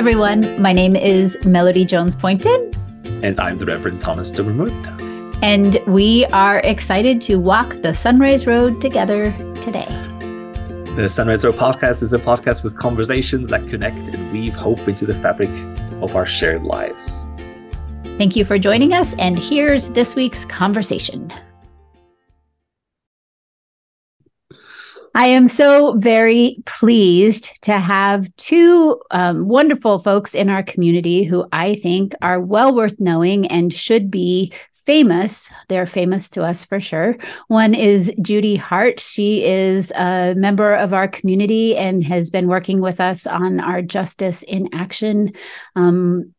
everyone. My name is Melodie Jones Poynton. And I'm the Reverend Thomas de And we are excited to walk the Sunrise Road together today. The Sunrise Road podcast is a podcast with conversations that connect and weave hope into the fabric of our shared lives. Thank you for joining us. And here's this week's conversation. I am so very pleased to have two um, wonderful folks in our community who I think are well worth knowing and should be famous. They're famous to us for sure. One is Judy Hart. She is a member of our community and has been working with us on our Justice in Action um,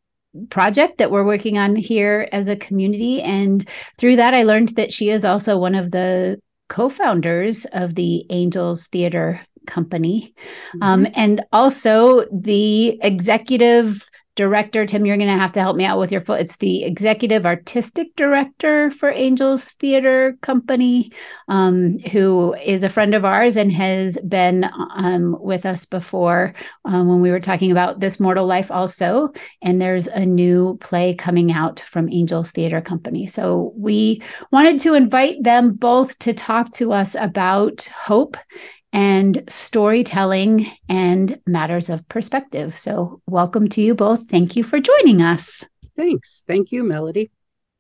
project that we're working on here as a community. And through that, I learned that she is also one of the co founders of the Angels Theater Company, mm-hmm. um, and also the executive director. Tim, you're going to have to help me out with your foot. It's the executive artistic director for Angels Theater Company, um, who is a friend of ours and has been um, with us before um, when we were talking about This Mortal Life, also. And there's a new play coming out from Angels Theater Company. So we wanted to invite them both to talk to us about hope and storytelling and matters of perspective. So, welcome to you both. Thank you for joining us. Thanks. Thank you, Melodie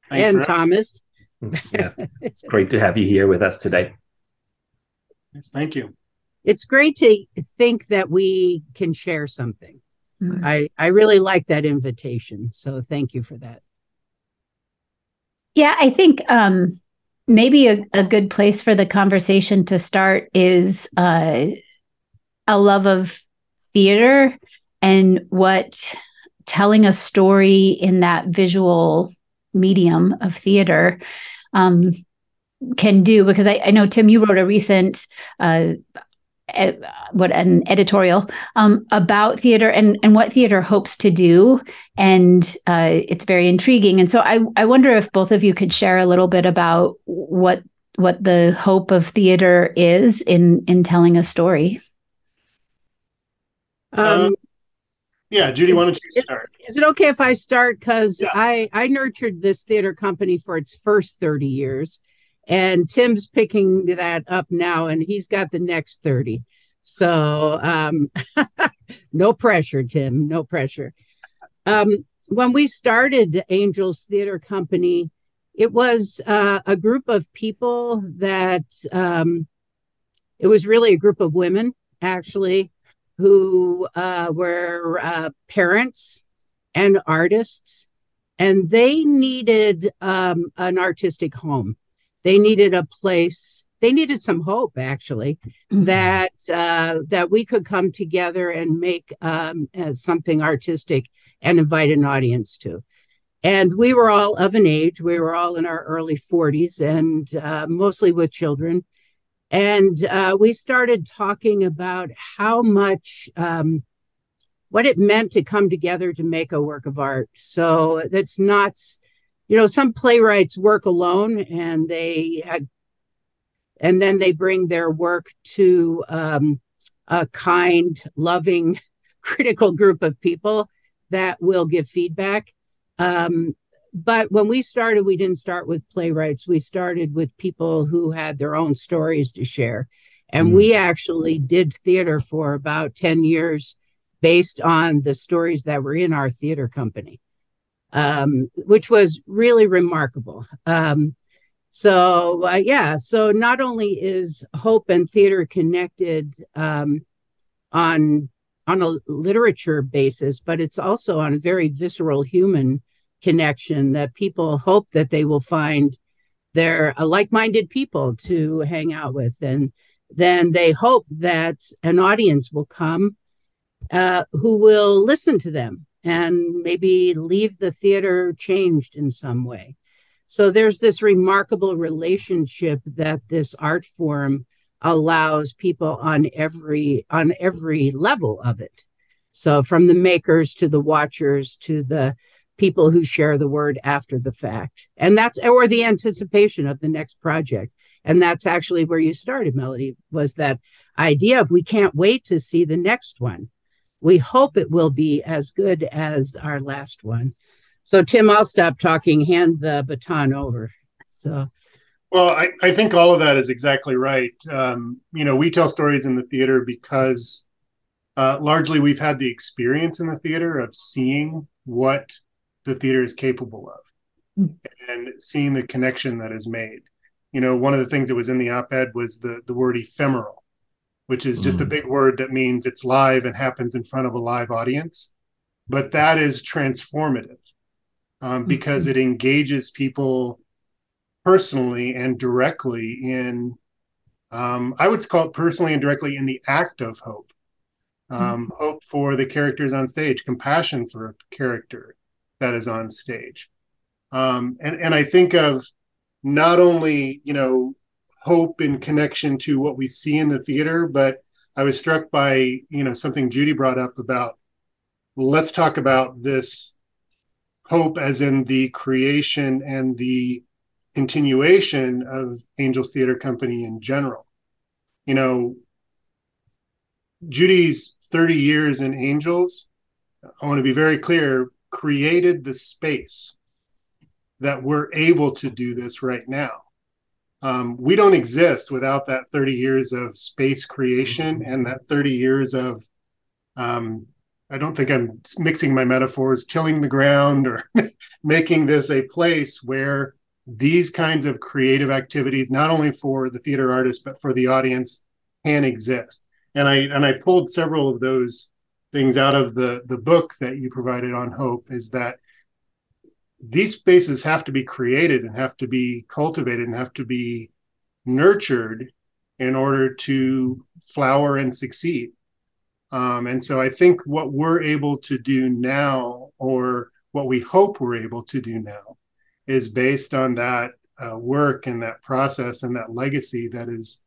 Thanks and Thomas. yeah, it's great to have you here with us today. Yes, thank you. It's great to think that we can share something. Mm-hmm. I, I really like that invitation. So, thank you for that. Yeah, I think um, maybe a, a good place for the conversation to start is uh, a love of theater and what telling a story in that visual medium of theater um, can do. Because I, I, know tim you wrote a recent uh, what an editorial um, about theater and and what theater hopes to do, and uh, it's very intriguing. And so I I wonder if both of you could share a little bit about what what the hope of theater is in in telling a story. Um, um yeah, Judy, is, why don't you start? Is, is it okay if I start? Because yeah. I I nurtured this theater company for its first thirty years and Tim's picking that up now, and he's got the next 30. So um, no pressure, Tim, no pressure. Um, when we started Angels Theater Company, it was uh, a group of people that um, it was really a group of women, actually, who uh, were uh, parents and artists, and they needed um, an artistic home they needed a place they needed some hope actually mm-hmm. that uh, that we could come together and make um, uh, something artistic and invite an audience to. And we were all of an age we were all in our early 40s and uh, mostly with children. And uh, we started talking about how much um, what it meant to come together to make a work of art. So that's not you know, some playwrights work alone and they and then they bring their work to um, a kind, loving, critical group of people that will give feedback. Um, but when we started, we didn't start with playwrights. We started with people who had their own stories to share. And mm. we actually did theater for about 10 years based on the stories that were in our theater company um, which was really remarkable. Um, so uh, yeah, so not only is hope and theater connected um, on on a literature basis, but it's also on a very visceral human connection that people hope that they will find their uh, like-minded people to hang out with, and then they hope that an audience will come uh, who will listen to them and maybe leave the theater changed in some way. So there's this remarkable relationship that this art form allows people on every on every level of it. So from the makers to the watchers to the people who share the word after the fact. And that's or the anticipation of the next project. And that's actually where you started, Melodie, was that idea of we can't wait to see the next one. We hope it will be as good as our last one. So, Tim, I'll stop talking, hand the baton over. So, well, I, I think all of that is exactly right. Um, you know, we tell stories in the theater because uh, largely we've had the experience in the theater of seeing what the theater is capable of mm. and seeing the connection that is made. You know, one of the things that was in the op ed was the, the word ephemeral, which is just mm. a big word that means it's live and happens in front of a live audience. But that is transformative um, because mm-hmm. it engages people personally and directly in um, i would call it personally and directly in the act of hope um, mm-hmm. hope for the characters on stage compassion for a character that is on stage um, and, and i think of not only you know hope in connection to what we see in the theater but i was struck by you know something judy brought up about let's talk about this hope as in the creation and the continuation of Angels Theater Company in general. You know, Judy's 30 years in Angels, I want to be very clear, created the space that we're able to do this right now. Um, we don't exist without that 30 years of space creation and that 30 years of um, I don't think I'm mixing my metaphors, tilling the ground or making this a place where these kinds of creative activities, not only for the theater artist but for the audience, can exist. And I and I pulled several of those things out of the the book that you provided on hope. Is that these spaces have to be created and have to be cultivated and have to be nurtured in order to flower and succeed. Um, and so I think what we're able to do now, or what we hope we're able to do now, is based on that uh, work and that process and that legacy that is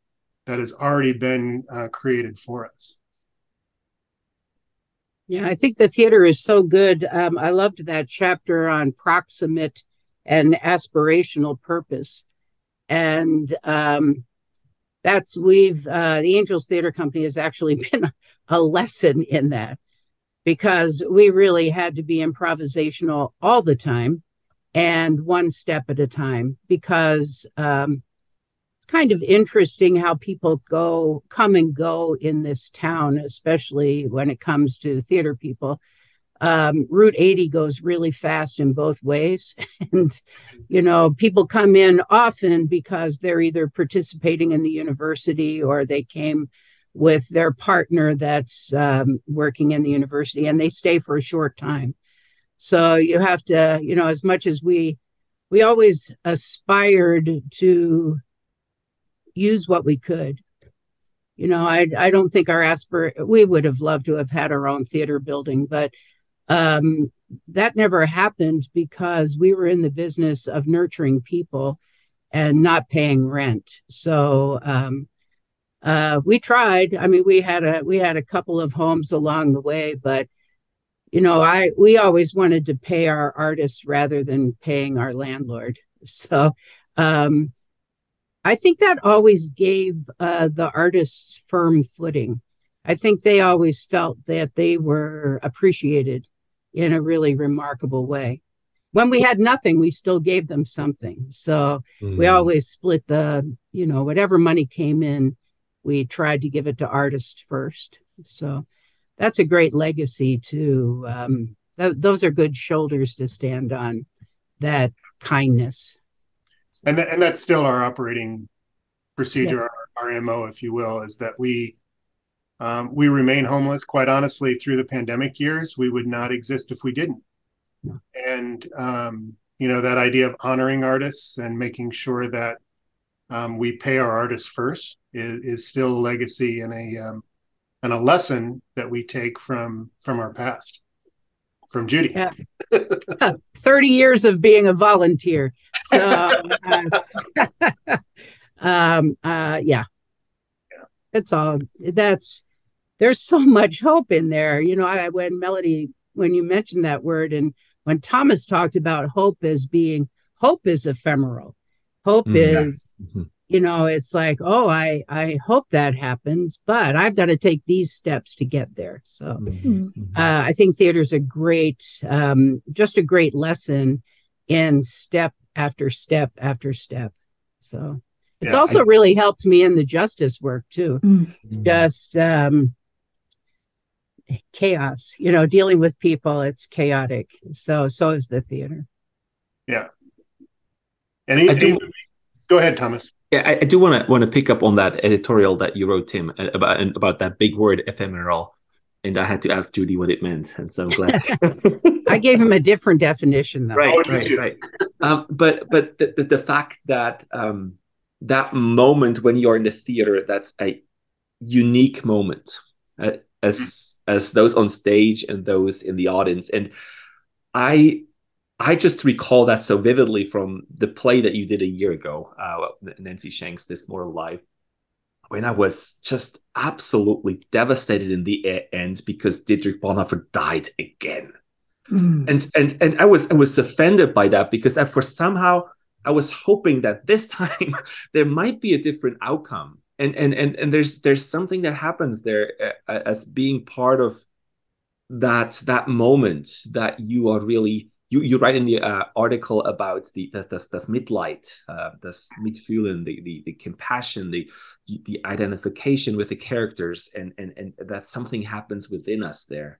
that has already been uh, created for us. Yeah, I think the theater is so good. Um, I loved that chapter on proximate and aspirational purpose, and um, that's we've uh, the Angels Theater Company has actually been a lesson in that because we really had to be improvisational all the time and one step at a time because um, it's kind of interesting how people go come and go in this town especially when it comes to theater people. Um, route 80 goes really fast in both ways. And you know people come in often because they're either participating in the university or they came with their partner that's um, working in the university and they stay for a short time. So you have to, you know, as much as we we always aspired to use what we could. You know, I I don't think our aspir we would have loved to have had our own theater building, but um, that never happened because we were in the business of nurturing people and not paying rent. So um, uh, we tried. I mean, we had a we had a couple of homes along the way, but you know, I we always wanted to pay our artists rather than paying our landlord. So um, I think that always gave uh, the artists firm footing. I think they always felt that they were appreciated in a really remarkable way. When we had nothing, we still gave them something. So mm. we always split the, you know, whatever money came in, we tried to give it to artists first. So that's a great legacy too. Um, th- those are good shoulders to stand on. That kindness, and th- and that's still our operating procedure, yeah. our, our, mo, if you will, is that we um, we remain homeless. Quite honestly, through the pandemic years, we would not exist if we didn't. Yeah. And um, you know that idea of honoring artists and making sure that um, we pay our artists first is, is still a legacy and a um, and a lesson that we take from from our past from judy yeah. 30 years of being a volunteer so uh, um uh yeah it's all that's there's so much hope in there you know i when melodie when you mentioned that word and when thomas talked about hope as being hope is ephemeral hope mm-hmm. is mm-hmm. You know, it's like, oh, I I hope that happens, but I've got to take these steps to get there. So mm-hmm. uh, I think theater's a great, um, just a great lesson in step after step after step. So it's yeah, also I, really helped me in the justice work too. Mm-hmm. Just um, chaos, you know, dealing with people, it's chaotic. So so is the theater. Yeah. And he, go ahead, Thomas. Yeah, I, I do want to want to pick up on that editorial that you wrote, Tim, about about that big word ephemeral, and I had to ask Judy what it meant, and so I'm glad. I gave him a different definition, though. Right, oh, right, right. Um, but but the, the, the fact that um, that moment when you're in the theater, that's a unique moment, uh, as as those on stage and those in the audience, and I I just recall that so vividly from the play that you did a year ago, uh, Nancy Shanks, This Mortal Life, when I was just absolutely devastated in the end because Dietrich Bonhoeffer died again. Mm. And and and I was I was offended by that because I, for somehow I was hoping that this time there might be a different outcome. And and and and there's there's something that happens there uh, as being part of that that moment that you are really you, you write in the uh, article about the das, das, das Mitleid, uh, das Mitfühlen, the, the, the compassion, the the identification with the characters, and and and that something happens within us there.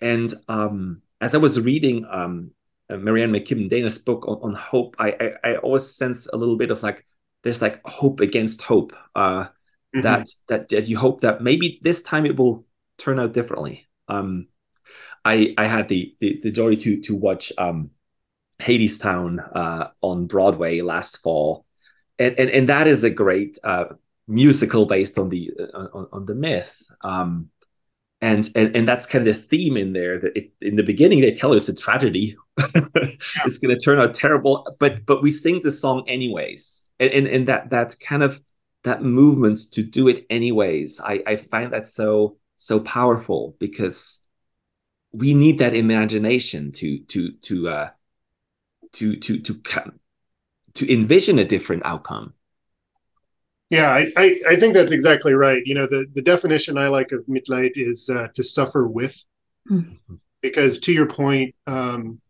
And um, as I was reading um, uh, MaryAnn McKibben Dana's book on, on hope, I, I, I always sense a little bit of like there's like hope against hope. Uh, mm-hmm. that that that you hope that maybe this time it will turn out differently. Um, I I had the the, the joy to to watch um, Hadestown uh, on Broadway last fall, and and, and that is a great uh, musical based on the uh, on, on the myth. Um, and, and and that's kind of the theme in there that it, in the beginning they tell you it's a tragedy yeah. it's going to turn out terrible but but we sing the song anyways and, and and that that kind of that movement to do it anyways i i find that so so powerful because we need that imagination to to to uh to to to come to envision a different outcome. Yeah I, I, I think that's exactly right. You know the the definition i like of mitleid is uh, to suffer with. Mm-hmm. because to your point um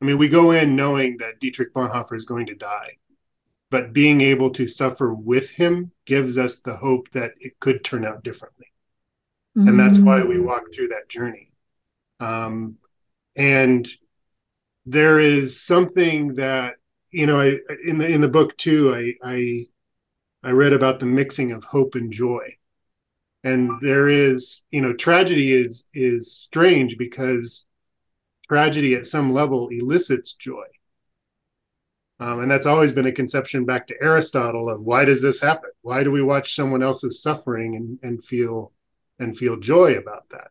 i mean we go in knowing that dietrich bonhoeffer is going to die but being able to suffer with him gives us the hope that it could turn out differently mm-hmm. and that's why we mm. walk through that journey um, and there is something that you know I, in the in the book too I, I i read about the mixing of hope and joy and there is you know tragedy is is strange because tragedy at some level elicits joy um, and that's always been a conception back to aristotle of why does this happen why do we watch someone else's suffering and, and feel and feel joy about that.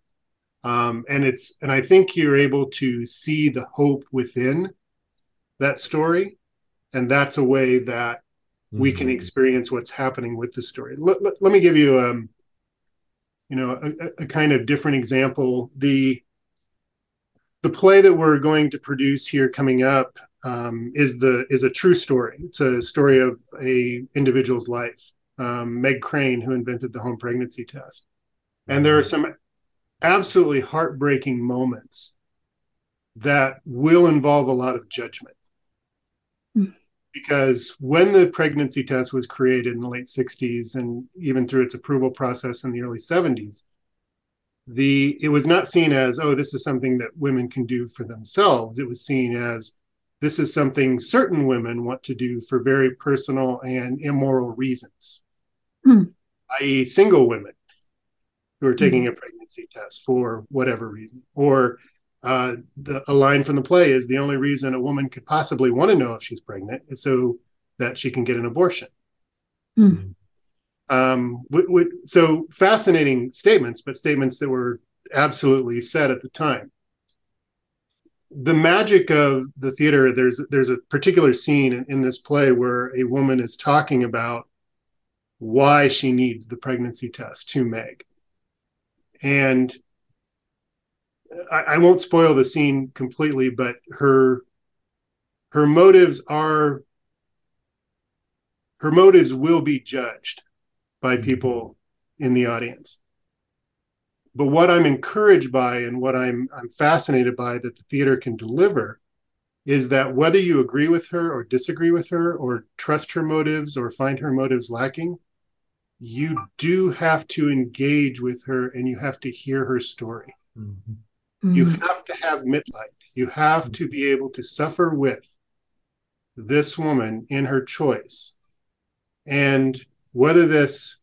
Um, and it's and I think you're able to see the hope within that story, and that's a way that mm-hmm. we can mm-hmm. experience what's happening with the story. Let, let, let me give you um, you know, a, a kind of different example. The the play that we're going to produce here coming up um, is the is a true story. It's a story of a individual's life. Um, Meg Crane, who invented the home pregnancy test, and there are some absolutely heartbreaking moments that will involve a lot of judgment. Mm. Because when the pregnancy test was created in the late 60s and even through its approval process in the early 70s, the it was not seen as, oh, this is something that women can do for themselves. It was seen as this is something certain women want to do for very personal and immoral reasons, mm. i.e., single women who are taking mm-hmm. a pregnancy test for whatever reason. Or uh, the, a line from the play is the only reason a woman could possibly want to know if she's pregnant is so that she can get an abortion. Mm. Um, w- w- so fascinating statements, but statements that were absolutely said at the time. The magic of the theater, there's there's a particular scene in, in this play where a woman is talking about why she needs the pregnancy test to Meg and I, I won't spoil the scene completely, but her her motives are her motives will be judged by mm-hmm. people in the audience. But what I'm encouraged by and what I'm I'm fascinated by that the theater can deliver is that whether you agree with her or disagree with her or trust her motives or find her motives lacking, you do have to engage with her and you have to hear her story. Mm-hmm. You mm-hmm. have to have mitleid. You have to be able to suffer with this woman in her choice. And whether this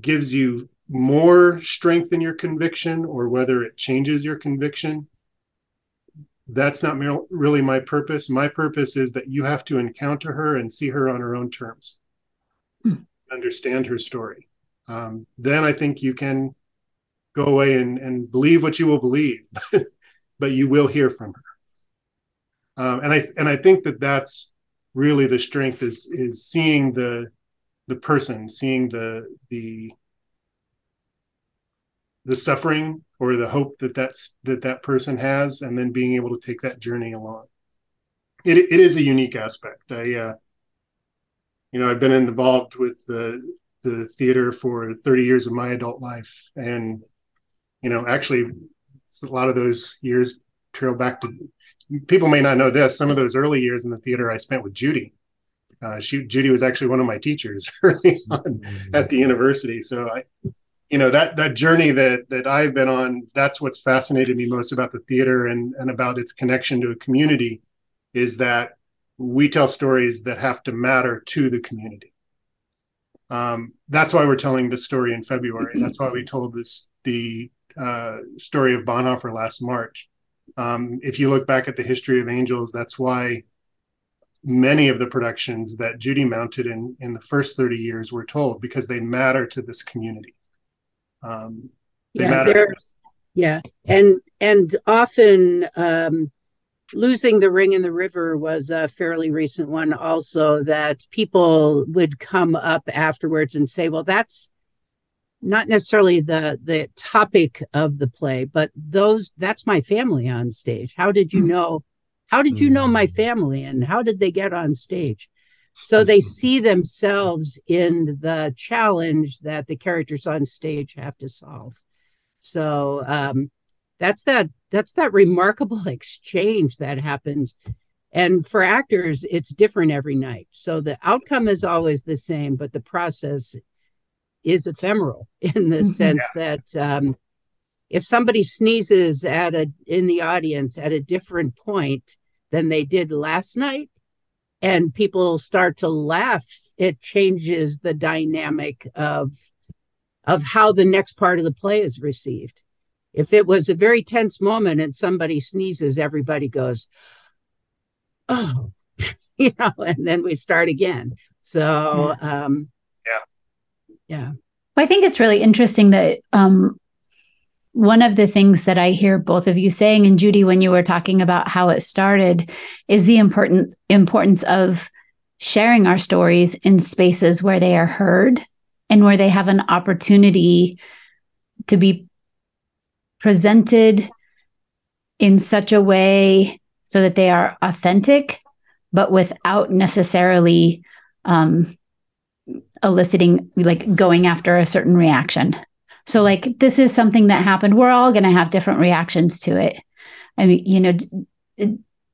gives you more strength in your conviction or whether it changes your conviction, that's not really my purpose. My purpose is that you have to encounter her and see her on her own terms, mm. Understand her story. Um, then I think you can go away and, and believe what you will believe, but you will hear from her. Um, and I and I think that that's really the strength is is seeing the the person, seeing the the the suffering or the hope that that's that that person has and then being able to take that journey along it, it is a unique aspect i uh, you know i've been involved with the the theater for 30 years of my adult life. And you know actually a lot of those years trail back to people may not know this some of those early years in the theater i spent with judy. Uh, she judy was actually one of my teachers early on at the university. So i you know that that journey that that I've been on that's what's fascinated me most about the theater and and about its connection to a community is that we tell stories that have to matter to the community. Um, that's why we're telling this story in February. That's why we told this the uh, story of Bonhoeffer last March. Um, if you look back at the history of angels that's why many of the productions that Judy mounted in in the first 30 years were told because they matter to this community. Um, yeah, there's yeah, and and often um, losing the ring in the river was a fairly recent one. Also, that people would come up afterwards and say, "Well, that's." not necessarily the the topic of the play but those that's my family on stage how did you hmm. know how did you know my hmm. family and how did they get on stage so they see themselves in the challenge that the characters on stage have to solve so um, that's that that's that remarkable exchange that happens and for actors it's different every night so the outcome is always the same but the process is ephemeral in the mm-hmm. sense yeah. that um, if somebody sneezes at a in the audience at a different point than they did last night and people start to laugh, it changes the dynamic of of how the next part of the play is received. If it was a very tense moment and somebody sneezes, everybody goes, "Oh," you know, and then we start again. So, um, yeah, yeah. I think it's really interesting that um, one of the things that I hear both of you saying, and Judy, when you were talking about how it started, is the important importance of sharing our stories in spaces where they are heard and where they have an opportunity to be presented in such a way so that they are authentic, but without necessarily um, eliciting, like going after a certain reaction. So, like, this is something that happened. We're all going to have different reactions to it. I mean, you know,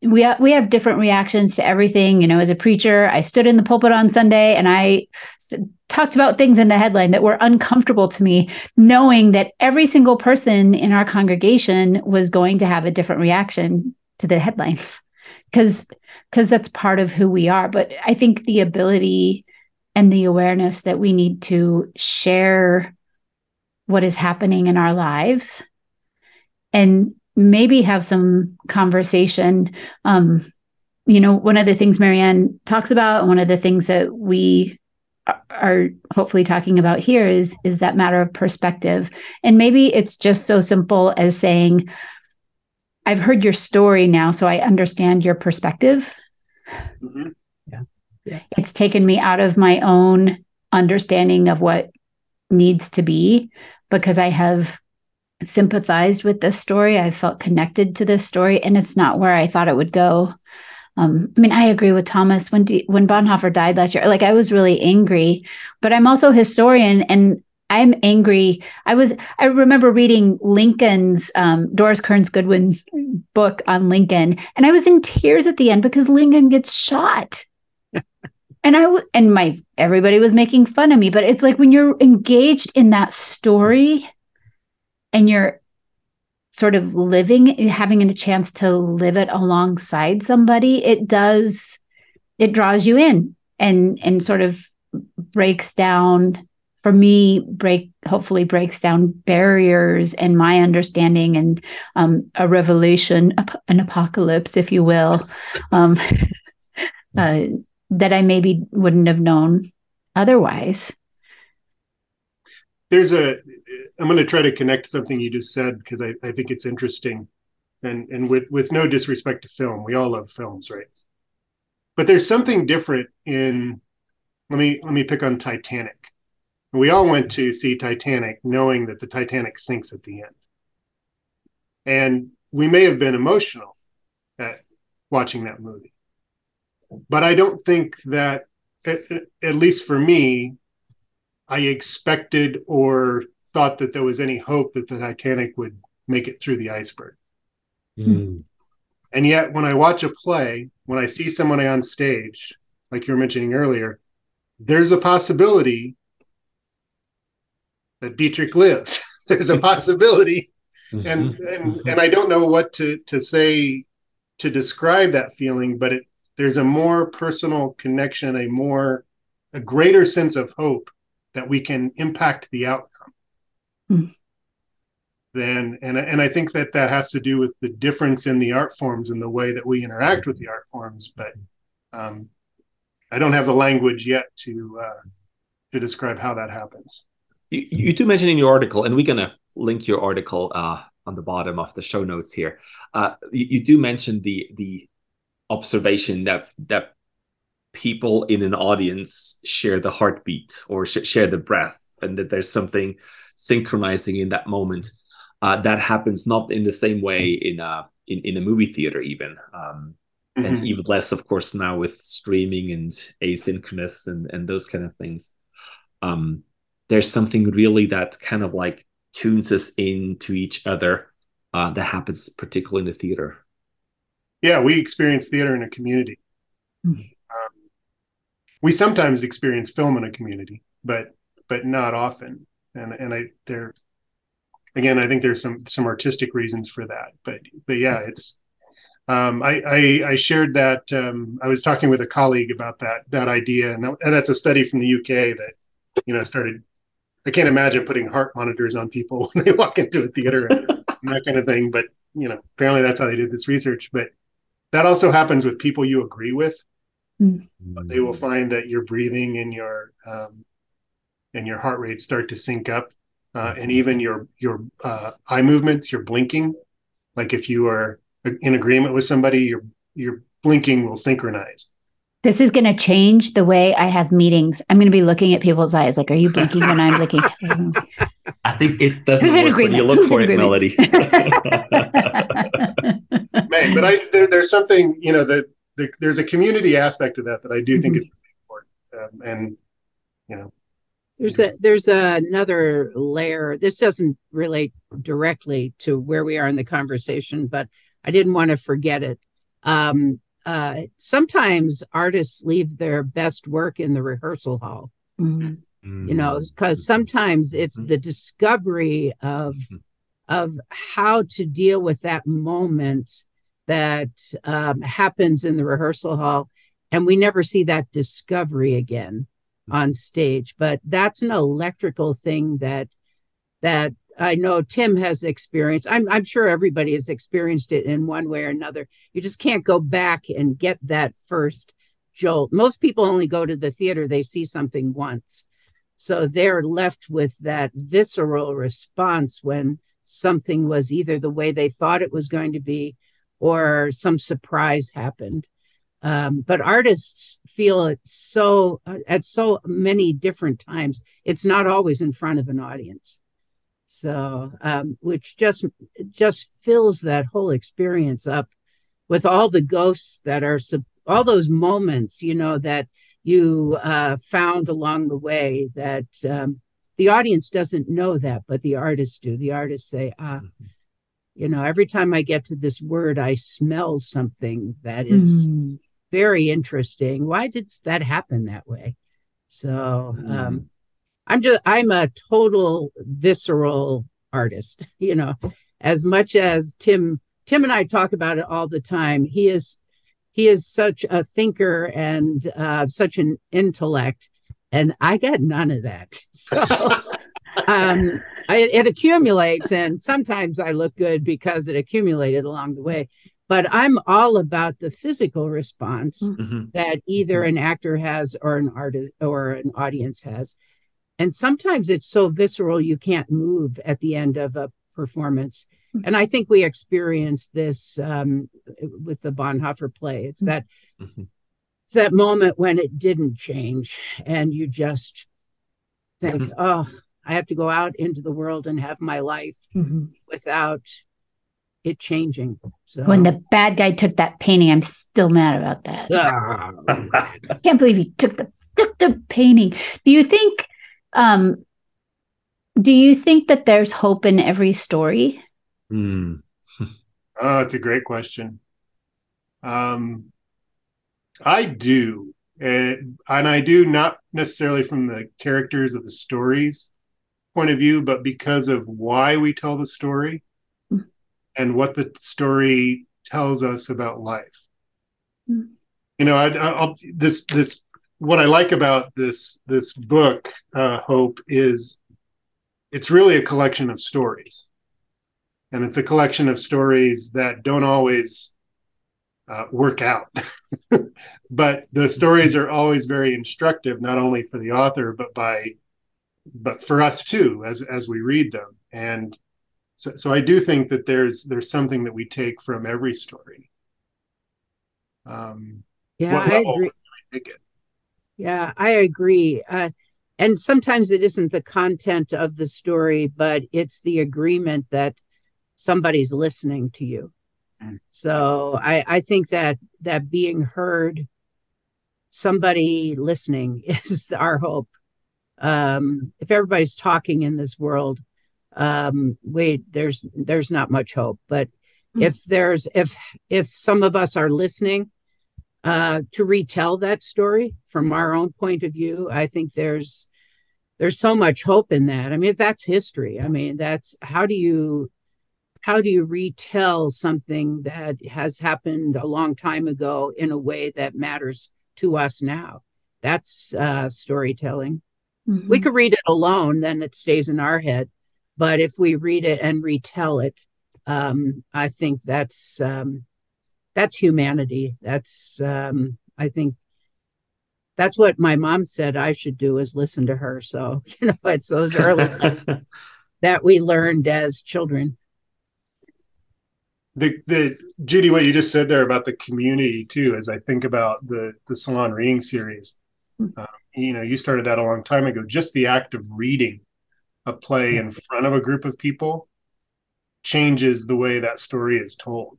we ha- we have different reactions to everything. You know, as a preacher, I stood in the pulpit on Sunday and I s- talked about things in the headline that were uncomfortable to me, knowing that every single person in our congregation was going to have a different reaction to the headlines, because because that's part of who we are. But I think the ability and the awareness that we need to share what is happening in our lives and maybe have some conversation um, you know one of the things maryann talks about and one of the things that we are hopefully talking about here is is that matter of perspective and maybe it's just so simple as saying i've heard your story now so i understand your perspective mm-hmm. yeah. yeah it's taken me out of my own understanding of what needs to be because I have sympathized with this story. I felt connected to this story, and it's not where I thought it would go. um, I mean, I agree with Thomas. When D- when Bonhoeffer died last year, like I was really angry, but I'm also a historian, and I'm angry. I was. I remember reading Lincoln's um, Doris Kearns Goodwin's book on Lincoln, and I was in tears at the end because Lincoln gets shot. and I and my everybody was making fun of me, but it's like when you're engaged in that story, and you're sort of living, having a chance to live it alongside somebody, it does. It draws you in and and sort of breaks down for me break hopefully breaks down barriers and my understanding and um, a revelation an apocalypse if you will um, uh, that i maybe wouldn't have known otherwise there's a i'm going to try to connect something you just said because I, I think it's interesting and and with with no disrespect to film we all love films right but there's something different in let me let me pick on titanic we all went to see Titanic knowing that the Titanic sinks at the end. And we may have been emotional at watching that movie. But I don't think that, at, at least for me, I expected or thought that there was any hope that the Titanic would make it through the iceberg. Mm. And yet, when I watch a play, when I see someone on stage, like you were mentioning earlier, there's a possibility that Dietrich lives. There's a possibility, and and and I don't know what to to say to describe that feeling, but it there's a more personal connection, a more a greater sense of hope that we can impact the outcome. Mm. Then and and I think that that has to do with the difference in the art forms and the way that we interact with the art forms, but um, I don't have the language yet to uh, to describe how that happens you, you do mention in your article, and we're gonna link your article uh, on the bottom of the show notes here. Uh, you, you do mention the the observation that that people in an audience share the heartbeat or sh- share the breath, and that there's something synchronizing in that moment. Uh, that happens not in the same way in a in, in a movie theater even. Um, mm-hmm. and even less of course now with streaming and asynchronous and and those kind of things um there's something really that kind of like tunes us into each other uh, that happens particularly in the theater yeah we experience theater in a community mm-hmm. We sometimes experience film in a community but but not often and and i there again i think there's some some artistic reasons for that but but yeah it's um, I, I, I shared that um, I was talking with a colleague about that that idea, and, that, and that's a study from the UK that you know started I can't imagine putting heart monitors on people when they walk into a theater and that kind of thing. But you know, apparently that's how they did this research. But that also happens with people you agree with. Mm-hmm. They will find that your breathing and your um, and your heart rate start to sync up, uh, and even your your uh, eye movements, your blinking. Like if you are in agreement with somebody, your your blinking will synchronize. This is going to change the way I have meetings. I'm going to be looking at people's eyes like, are you blinking when I'm blinking? I think it doesn't Who's work when you look Who's for it, Melodie. Man, but I there, there's something you know that the, there's a community aspect of that that I do think mm-hmm. is important, um, and you know, there's a there's a, another layer. This doesn't relate directly to where we are in the conversation, but I didn't want to forget it. Um, uh, sometimes artists leave their best work in the rehearsal hall. Mm-hmm. You know, because sometimes it's mm-hmm. the discovery of mm-hmm. of how to deal with that moment that um, happens in the rehearsal hall, and we never see that discovery again mm-hmm. on stage. But that's an electrical thing that that I know Tim has experienced. I'm I'm sure everybody has experienced it in one way or another. You just can't go back and get that first jolt. Most people only go to the theater, they see something once. So they're left with that visceral response when something was either the way they thought it was going to be or some surprise happened. Um, but artists feel it so uh, at so many different times. It's not always in front of an audience so um, which just just fills that whole experience up with all the ghosts that are all those moments, you know, that you uh, found along the way that um, the audience doesn't know that, but the artists do. The artists say, ah, mm-hmm. You know, every time I get to this word, I smell something that is mm. very interesting. Why did that happen that way? So mm. um, I'm just, I'm a total visceral artist, you know, as much as Tim, Tim and I talk about it all the time. He is he is such a thinker and uh, such an intellect, and I get none of that. So um, I, it accumulates, and sometimes I look good because it accumulated along the way. But I'm all about the physical response mm-hmm. that either an actor has or an artist or an audience has. And sometimes it's so visceral you can't move at the end of a performance and I think we experienced this um, with the Bonhoeffer play. It's that mm-hmm. it's that moment when it didn't change, and you just think, mm-hmm. "Oh, I have to go out into the world and have my life mm-hmm. without it changing." So when the bad guy took that painting, I'm still mad about that. I can't believe he took the took the painting. Do you think? Um, do you think that there's hope in every story? Mm. oh, it's a great question. Um, I do, and I do not necessarily from the characters of the stories point of view, but because of why we tell the story mm. and what the story tells us about life. Mm. You know, I, I'll this this what I like about this this book, uh, Hope, is it's really a collection of stories and it's a collection of stories that don't always uh, work out but the stories are always very instructive not only for the author but by but for us too as as we read them and so, so i do think that there's there's something that we take from every story um yeah i agree yeah i agree uh, and sometimes it isn't the content of the story but it's the agreement that somebody's listening to you. Mm. So I, I think that that being heard, somebody listening is our hope. Um, if everybody's talking in this world, um, wait, there's there's not much hope. But mm-hmm. if there's if if some of us are listening uh, to retell that story from our own point of view, I think there's there's so much hope in that. I mean, that's history. I mean, that's how do you how do you retell something that has happened a long time ago in a way that matters to us now? That's uh, storytelling. Mm-hmm. We could read it alone, then it stays in our head. But if we read it and retell it, um, I think that's um, that's humanity. That's um, I think that's what my mom said I should do is listen to her. So you know, it's those early that we learned as children the the Judy, what you just said there about the community too, as I think about the the salon reading series, uh, you know, you started that a long time ago. Just the act of reading a play in front of a group of people changes the way that story is told.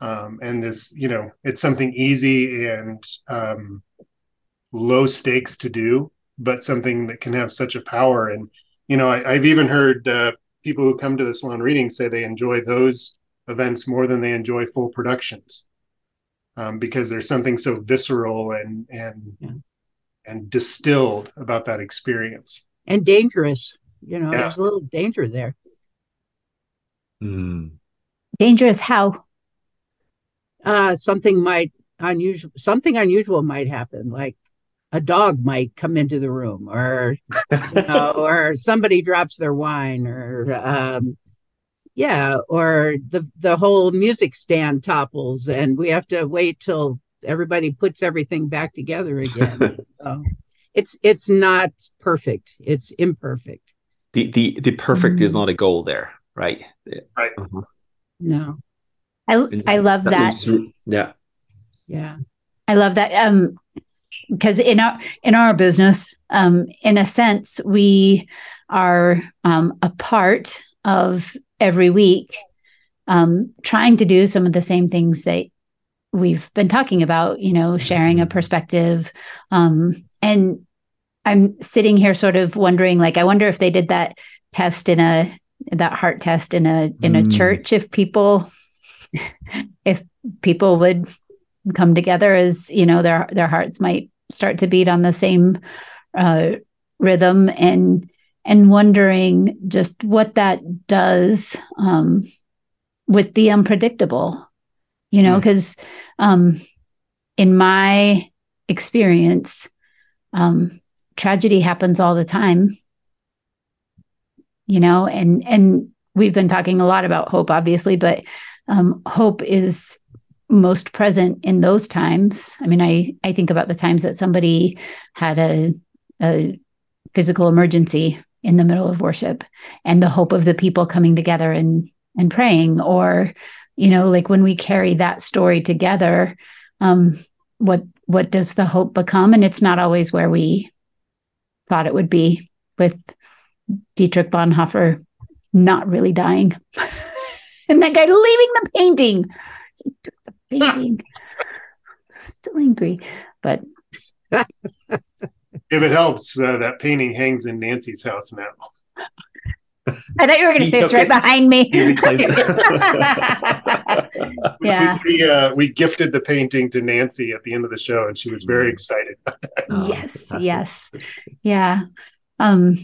Um, and this, you know, it's something easy and um, low stakes to do, but something that can have such a power. And you know, I, have even heard uh, people who come to the salon reading say they enjoy those events more than they enjoy full productions um, because there's something so visceral and and yeah. And distilled about that experience and dangerous you know yeah. there's a little danger there mm. dangerous how uh something might unusual something unusual might happen like a dog might come into the room or you know, or somebody drops their wine or um, yeah or the the whole music stand topples and we have to wait till everybody puts everything back together again. So it's it's not perfect. It's imperfect. The the the perfect mm-hmm. is not a goal there right? Right. Uh-huh. no. I i love that, that. yeah. Yeah. I love that um because in our in our business, um, in a sense, we are um, a part of every week um, trying to do some of the same things that we've been talking about, you know, sharing a perspective. Um, and I'm sitting here sort of wondering, like, I wonder if they did that test in a that heart test in a in a mm. church, if people if people would come together as you know their their hearts might start to beat on the same uh, rhythm and and wondering just what that does um, with the unpredictable you know because um, in my experience um, tragedy happens all the time you know and and we've been talking a lot about hope obviously but um, hope is most present in those times. I mean i i think about the times that somebody had a a physical emergency in the middle of worship and the hope of the people coming together and and praying or you know like when we carry that story together um what what does the hope become? And it's not always where we thought it would be with dietrich bonhoeffer not really dying. And that guy leaving the painting. He took the painting. Still angry but if it helps uh, that painting hangs in nancy's house now I thought you were going to say it's right it. behind me. yeah. We, we, uh, we, gifted the painting to Nancy at the end of the show, and she was very excited. oh, yes, yes, yeah. Um,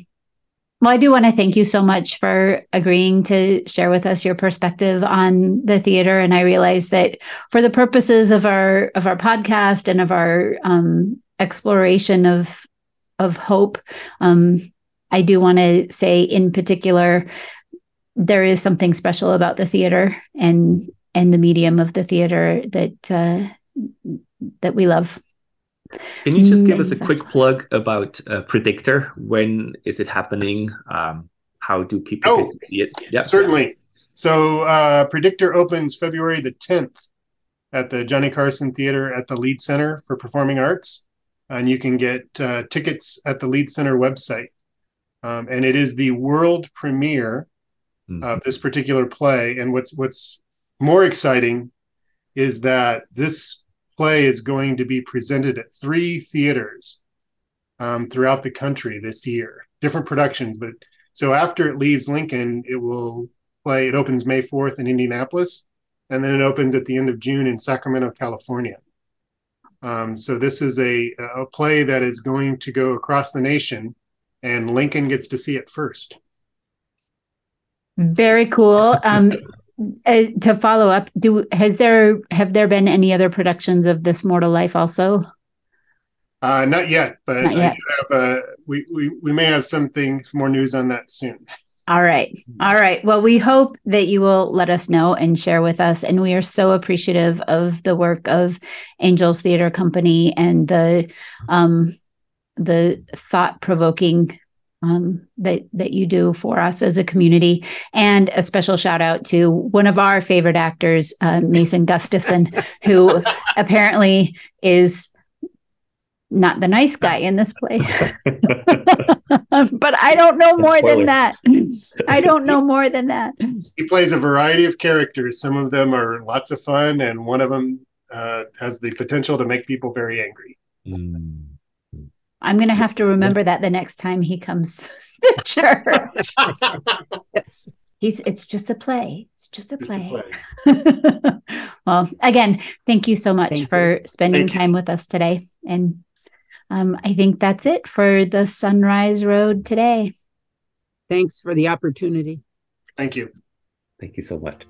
well, I do want to thank you so much for agreeing to share with us your perspective on the theater. And I realize that for the purposes of our of our podcast and of our um, exploration of of hope, um, I do want to say in particular, there is something special about the theater and and the medium of the theater that uh, that we love. Can you just give us a quick plug about uh, Predictor? When is it happening? Um, how do people oh, see it? Yeah, certainly. So uh, Predictor opens February the 10th at the Johnny Carson Theater at the Lied Center for Performing Arts, and you can get uh, tickets at the Lied Center website um, and it is the world premiere mm-hmm. of this particular play. And what's what's more exciting is that this play is going to be presented at three theaters um, throughout the country this year, different productions. But so after it leaves Lincoln, it will play. It opens May fourth in Indianapolis, and then it opens at the end of June in Sacramento, California. Um, so this is a, a play that is going to go across the nation and Lincoln gets to see it first. Very cool. Um, uh, to follow up, do has there have there been any other productions of This Mortal Life also? Uh, not yet, but not yet. Have, uh, we, we we may have something more news on that soon. All right. All right. Well, we hope that you will let us know and share with us. And we are so appreciative of the work of Angels Theater Company and the um, the thought provoking um, that that you do for us as a community, and a special shout out to one of our favorite actors, uh, Mason Gustafson, who apparently is not the nice guy in this play. but I don't know more than that. I don't know more than that. He plays a variety of characters. Some of them are lots of fun, and one of them uh, has the potential to make people very angry. Mm. I'm going to have to remember that the next time he comes to church. yes. He's it's just a play. It's just a play. Just a play. well, again, thank you so much thank for you. spending thank time you. with us today. And um, I think that's it for the Sunrise Road today. Thanks for the opportunity. Thank you. Thank you so much.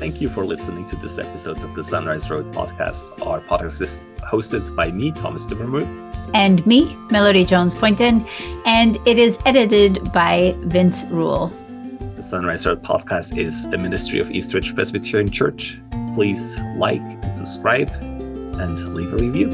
Thank you for listening to this episode of the Sunrise Road podcast. Our podcast is hosted by me, Thomas Dummermuth. And me, Melodie Jones Poynton. And it is edited by Vince Rule. The Sunrise Road podcast is a ministry of Eastridge Presbyterian Church. Please like and subscribe and leave a review.